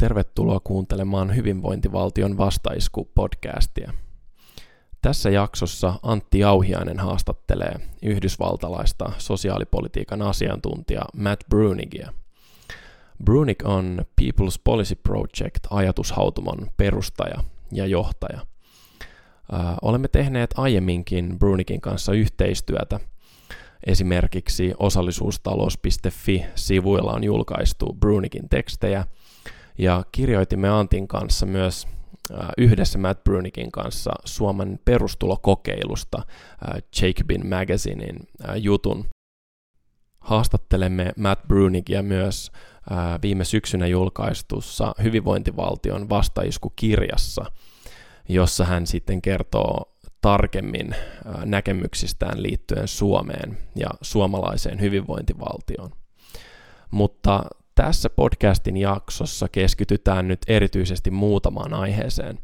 Tervetuloa kuuntelemaan Hyvinvointivaltion vastaisku-podcastia. Tässä jaksossa Antti Jauhiainen haastattelee yhdysvaltalaista sosiaalipolitiikan asiantuntija Matt Brunigia. Brunig on People's Policy Project ajatushautumon perustaja ja johtaja. Olemme tehneet aiemminkin Brunigin kanssa yhteistyötä. Esimerkiksi osallisuustalous.fi-sivuilla on julkaistu Brunigin tekstejä – ja kirjoitimme Antin kanssa myös äh, yhdessä Matt Brunikin kanssa Suomen perustulokokeilusta äh, Jacobin Magazinein äh, jutun. Haastattelemme Matt Brunigia myös viime syksynä julkaistussa Hyvinvointivaltion vastaiskukirjassa, jossa hän sitten kertoo tarkemmin näkemyksistään liittyen Suomeen ja suomalaiseen hyvinvointivaltioon. Mutta tässä podcastin jaksossa keskitytään nyt erityisesti muutamaan aiheeseen.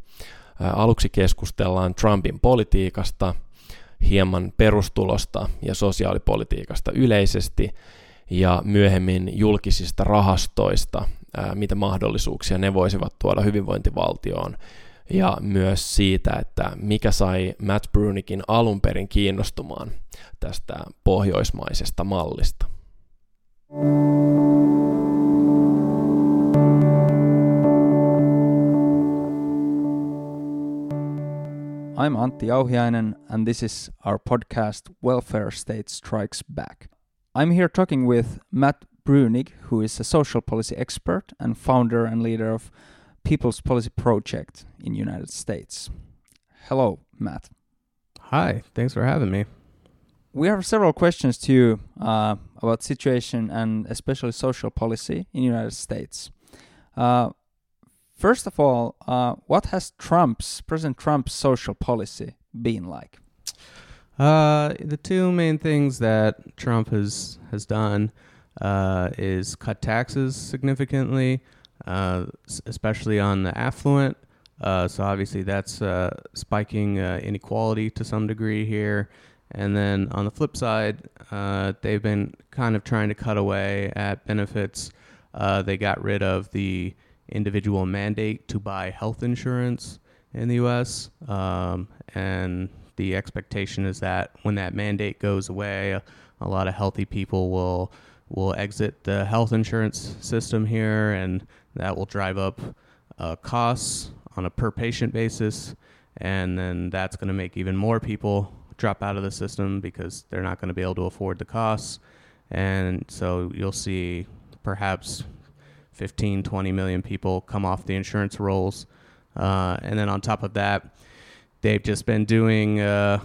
Aluksi keskustellaan Trumpin politiikasta, hieman perustulosta ja sosiaalipolitiikasta yleisesti ja myöhemmin julkisista rahastoista, mitä mahdollisuuksia ne voisivat tuoda hyvinvointivaltioon ja myös siitä, että mikä sai Matt Brunikin alun perin kiinnostumaan tästä pohjoismaisesta mallista. I'm Antti Jauhiainen, and this is our podcast Welfare State Strikes Back. I'm here talking with Matt Bruenig, who is a social policy expert and founder and leader of People's Policy Project in United States. Hello, Matt. Hi, thanks for having me. We have several questions to you uh, about situation and especially social policy in United States. Uh, First of all, uh, what has Trump's President Trump's social policy been like? Uh, the two main things that Trump has has done uh, is cut taxes significantly, uh, especially on the affluent. Uh, so obviously that's uh, spiking inequality to some degree here. And then on the flip side, they've been kind of trying to cut away at benefits. they got rid of the individual mandate to buy health insurance in the U.S. Um, and the expectation is that when that mandate goes away, a, a, lot of healthy people will will exit the health insurance system here, and that will drive up uh, costs on a per patient basis, and then that's going to make even more people drop out of the system because they're not going to be able to afford the costs, and so you'll see perhaps 15, 20 million people come off the insurance rolls. Uh, and then on top of that, they've just been doing uh,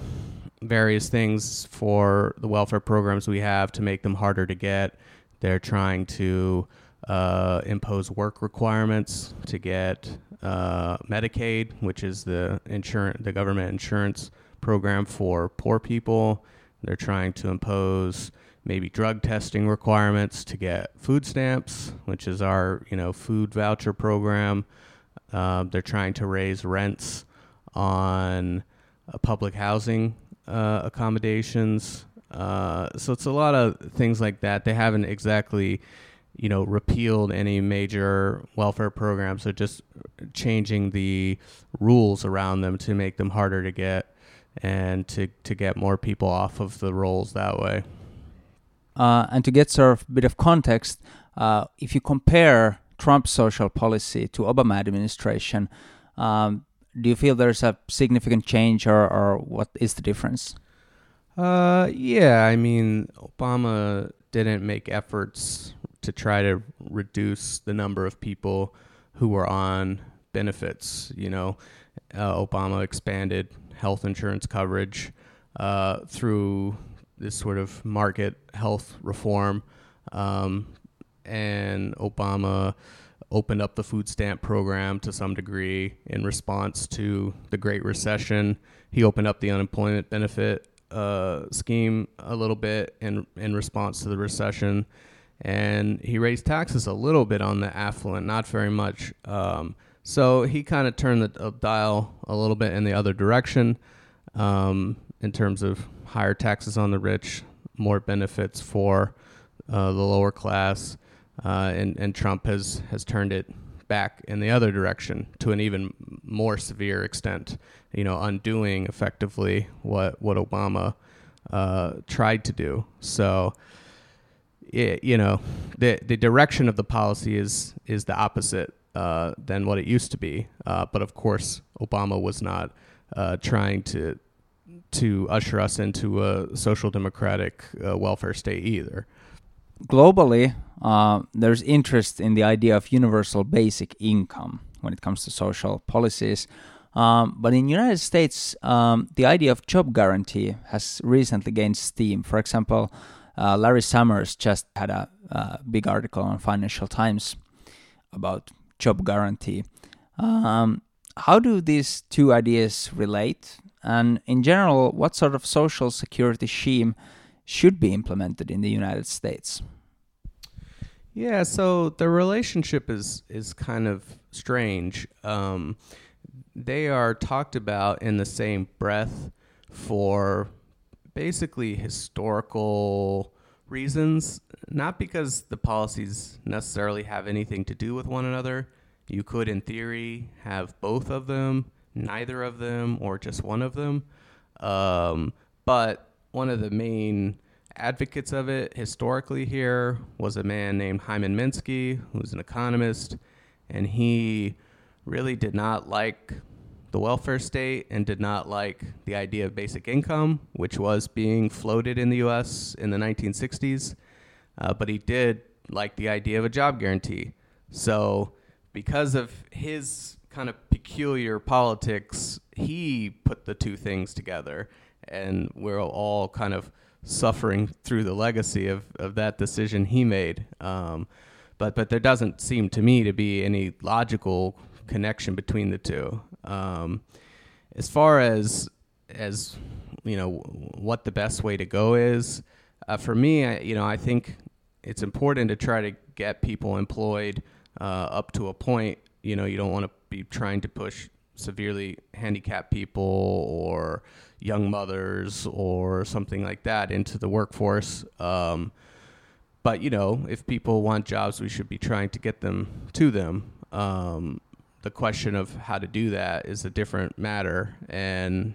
various things for the welfare programs we have to make them harder to get. They're trying to uh, impose work requirements to get uh, Medicaid, which is the insurance, the government insurance program for poor people. They're trying to impose maybe drug testing requirements to get food stamps, which is our you know food voucher program. Uh, they're trying to raise rents on uh, public housing uh, accommodations. Uh, so it's a lot of things like that. They haven't exactly, you know, repealed any major welfare programs. They're just changing the rules around them to make them harder to get and to, to get more people off of the rolls that way. Uh, and to get sort of a bit of context, uh, if you compare Trump's social policy to Obama administration, um, do you feel there's a significant change, or, or what is the difference? Uh, yeah, I mean, Obama didn't make efforts to try to reduce the number of people who were on benefits. You know, uh, Obama expanded health insurance coverage uh, through this sort of market health reform. Um, and Obama opened up the food stamp program to some degree in response to the Great Recession. He opened up the unemployment benefit uh, scheme a little bit in in response to the recession, and he raised taxes a little bit on the affluent, not very much. Um, so he kind of turned the dial a little bit in the other direction um, in terms of higher taxes on the rich, more benefits for uh, the lower class, uh, and and Trump has has turned it back in the other direction to an even more severe extent. You know, undoing effectively what what Obama uh, tried to do. So, it, you know, the the direction of the policy is is the opposite uh, than what it used to be. Uh, but of course, Obama was not uh, trying to to usher us into a social democratic uh, welfare state either. Globally, uh, there's interest in the idea of universal basic income when it comes to social policies. Um, but in the United States, um, the idea of job guarantee has recently gained steam. For example, uh, Larry Summers just had a, big article on Financial Times about job guarantee. Um, how do these two ideas relate? And in general, what sort of social security scheme should be implemented in the United States? Yeah, so the relationship is is kind of strange. Um, they are talked about in the same breath for basically historical reasons, not because the policies necessarily have anything to do with one another. You could, in theory, have both of them, neither of them, or just one of them. Um, but one of the main advocates of it historically here was a man named Hyman Minsky, who's an economist, and he really did not like the welfare state and did not like the idea of basic income, which was being floated in the US in the 1960s. Uh, but he did like the idea of a job guarantee. So, because of his kind of peculiar politics, he put the two things together. And we're all kind of suffering through the legacy of, of that decision he made. Um, but, but there doesn't seem to me to be any logical connection between the two. Um, as far as as you know, what the best way to go is uh, for me, I, you know, I think it's important to try to get people employed uh, up to a point. You know, you don't want to be trying to push severely handicapped people or young mothers or something like that into the workforce. Um, but you know, if people want jobs, we should be trying to get them to them. Um, the question of how to do that is a different matter. And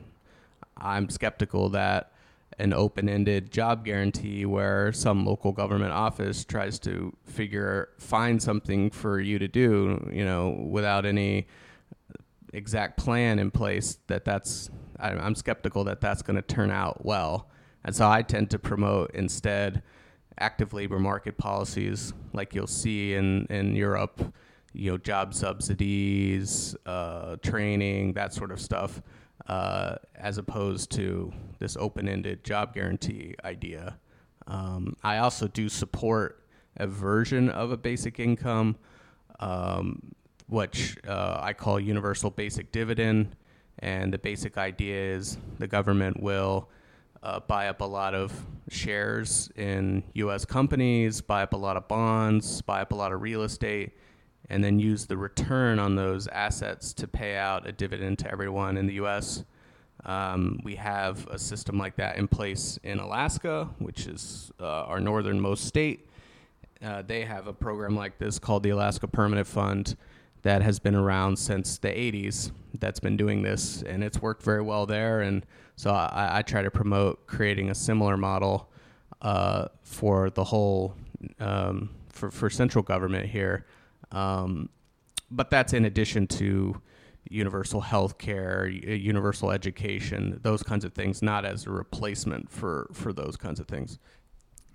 I'm skeptical that an open-ended job guarantee where some local government office tries to figure find something for you to do, you know, without any exact plan in place that that's I'm skeptical that that's going to turn out well. And so I tend to promote instead active labor market policies like you'll see in in Europe you know, job subsidies, uh, training, that sort of stuff, uh, as opposed to this open-ended job guarantee idea. Um, I also do support a version of a basic income, um, which uh, I call universal basic dividend. And the basic idea is the government will uh, buy up a lot of shares in U.S. companies, buy up a lot of bonds, buy up a lot of real estate, and then use the return on those assets to pay out a dividend to everyone in the US. Um, we have a system like that in place in Alaska, which is uh, our northernmost state. Uh, they have a program like this called the Alaska Permanent Fund that has been around since the 80s that's been doing this, and it's worked very well there. And so I, I try to promote creating a similar model uh, for the whole, um, for, for central government here um, but that's in addition to universal health care, universal education, those kinds of things, not as a replacement for, for those kinds of things.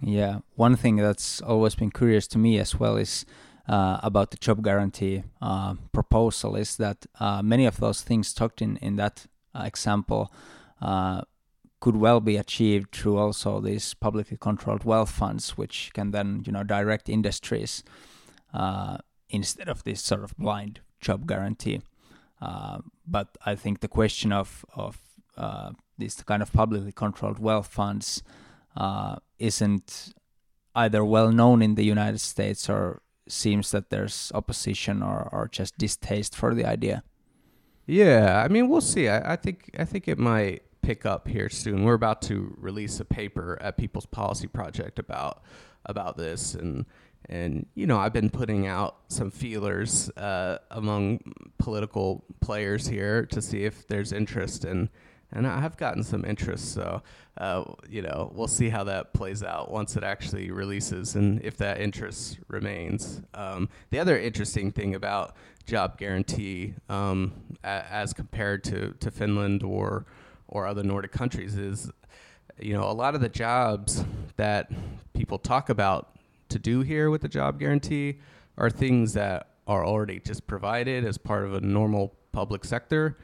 Yeah, one thing that's always been curious to me as well is uh, about the job guarantee uh, proposal is that uh, many of those things talked in in that uh, example uh, could well be achieved through also these publicly controlled wealth funds, which can then you know direct industries uh, instead of this sort of blind job guarantee. Uh, but I think the question of of uh, these kind of publicly controlled wealth funds uh, isn't either well known in the United States or seems that there's opposition or, or just distaste for the idea. Yeah, I mean we'll see. I, I think I think it might pick up here soon. We're about to release a paper at People's Policy Project about about this and and you know I've been putting out some feelers uh, among political players here to see if there's interest and and I have gotten some interest so uh, you know we'll see how that plays out once it actually releases and if that interest remains. Um, the other interesting thing about job guarantee um, a- as compared to, to Finland or or other Nordic countries is you know a lot of the jobs that people talk about to do here with the job guarantee are things that are already just provided as part of a normal public sector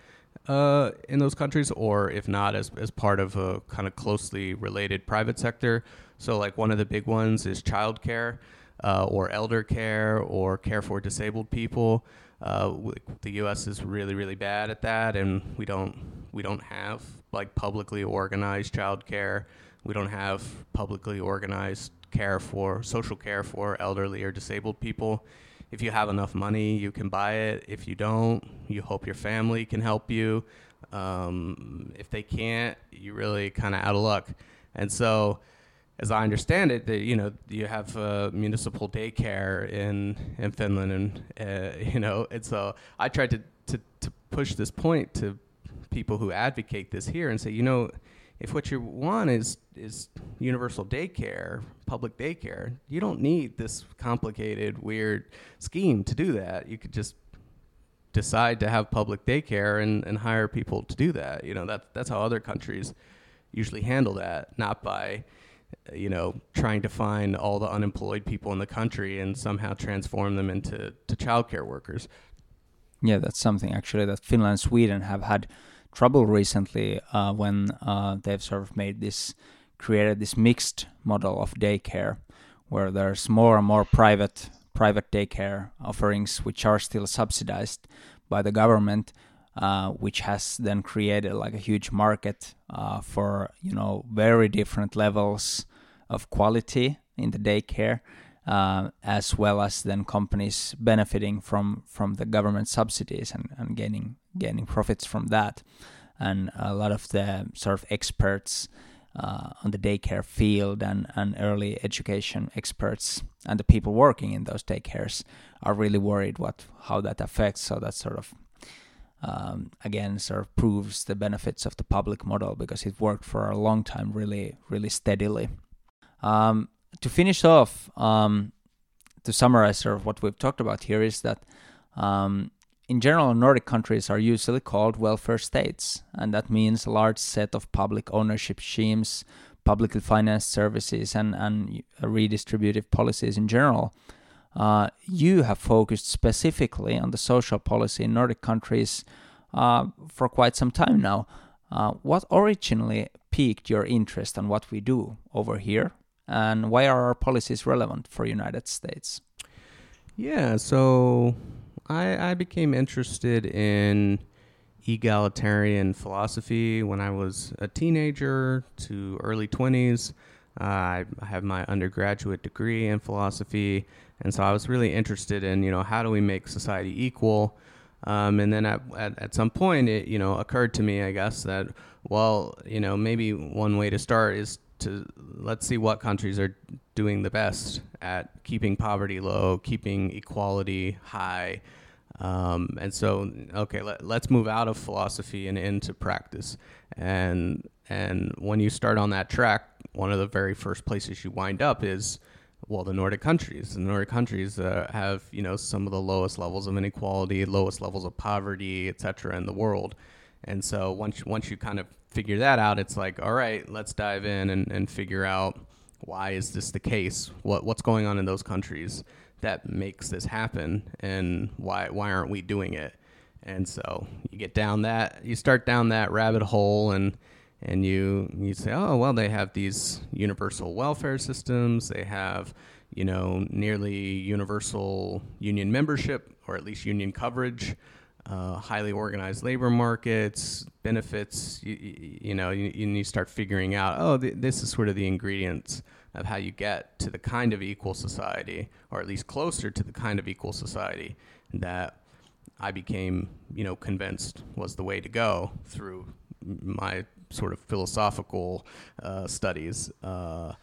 uh, in those countries, or if not, as, as part of a kind of closely related private sector. So, like one of the big ones is childcare, uh, or elder care, or care for disabled people. Uh, the U.S. is really, really bad at that, and we don't we don't have like publicly organized childcare. We don't have publicly organized care for social care for elderly or disabled people. If you have enough money, you can buy it. If you don't, you hope your family can help you. Um, if they can't, you really kind of out of luck. And so, as I understand it, that you know you have uh, municipal daycare in in Finland, and uh, you know, and so I tried to, to to push this point to people who advocate this here and say, you know, if what you want is is universal daycare, public daycare, you don't need this complicated, weird scheme to do that. You could just decide to have public daycare and, and hire people to do that. You know, that that's how other countries usually handle that, not by you know, trying to find all the unemployed people in the country and somehow transform them into to childcare workers. Yeah, that's something actually that Finland and Sweden have had trouble recently uh, when uh, they've sort of made this created this mixed model of daycare where there's more and more private private daycare offerings which are still subsidized by the government uh, which has then created like a huge market uh, for you know very different levels of quality in the daycare uh, as well as then companies benefiting from from the government subsidies and, and gaining gaining profits from that. And a lot of the sort of experts uh, on the daycare field and, and early education experts and the people working in those daycares are really worried what how that affects. So that sort of um, again sort of proves the benefits of the public model because it worked for a long time really really steadily. Um, to finish off, um, to summarize sort of what we've talked about here is that um, in general, Nordic countries are usually called welfare states, and that means a large set of public ownership schemes, publicly financed services, and, and redistributive policies in general. Uh, you have focused specifically on the social policy in Nordic countries uh, for quite some time now. Uh, what originally piqued your interest on what we do over here, and why are our policies relevant for United States? Yeah, so I, I became interested in egalitarian philosophy when I was a teenager to early 20s. Uh, I have my undergraduate degree in philosophy, and so I was really interested in, you know, how do we make society equal? Um, and then at, at, at, some point, it, you know, occurred to me, I guess, that, well, you know, maybe one way to start is to let's see what countries are doing the best at keeping poverty low, keeping equality high. Um, and so, okay, let, let's move out of philosophy and into practice. And and when you start on that track, one of the very first places you wind up is well, the Nordic countries. The Nordic countries uh, have you know some of the lowest levels of inequality, lowest levels of poverty, et cetera, in the world. And so once once you kind of figure that out, it's like, all right, let's dive in and, and figure out why is this the case? What what's going on in those countries that makes this happen, and why why aren't we doing it? And so you get down that you start down that rabbit hole and and you you say, oh well, they have these universal welfare systems. They have you know nearly universal union membership or at least union coverage uh, highly organized labor markets, benefits. You, you know, you, you start figuring out, oh, th- this is sort of the ingredients of how you get to the kind of equal society, or at least closer to the kind of equal society that I became, you know, convinced was the way to go through my sort of philosophical uh, studies. Uh,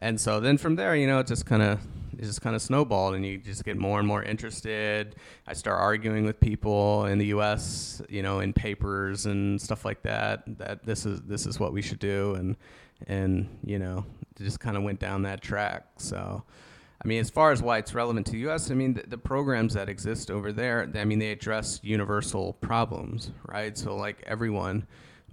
and so then from there, you know, it just kind of it just kind of snowballed, and you just get more and more interested. I start arguing with people in the U.S., you know, in papers and stuff like that. That this is this is what we should do, and and you know, just kind of went down that track. So. I mean, as far as why it's relevant to the U.S., I mean, the, the, programs that exist over there, I mean, they address universal problems, right? So, like everyone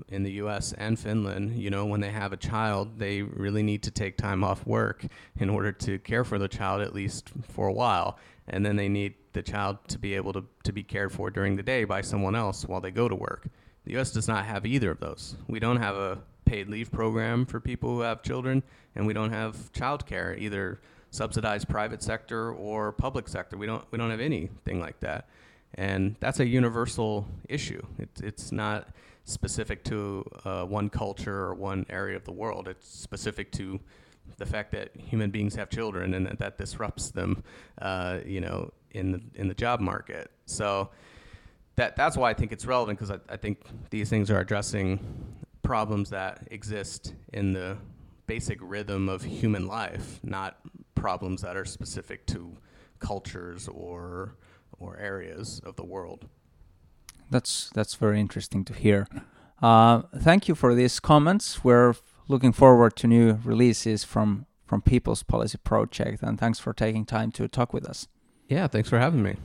in the U.S. and Finland, you know, when they have a child, they really need to take time off work in order to care for the child at least for a while, and then they need the child to be able to to be cared for during the day by someone else while they go to work. The U.S. does not have either of those. We don't have a paid leave program for people who have children, and we don't have child care either subsidized private sector or public sector. We don't we don't have anything like that, and that's a universal issue. It's it's not specific to uh, one culture or one area of the world. It's specific to the fact that human beings have children and that, that disrupts them, uh, you know, in the in the job market. So that that's why I think it's relevant because I, I think these things are addressing problems that exist in the basic rhythm of human life, not problems that are specific to cultures or or areas of the world. That's that's very interesting to hear. Uh, thank you for these comments. We're looking forward to new releases from from People's Policy Project, and thanks for taking time to talk with us. Yeah, thanks for having me.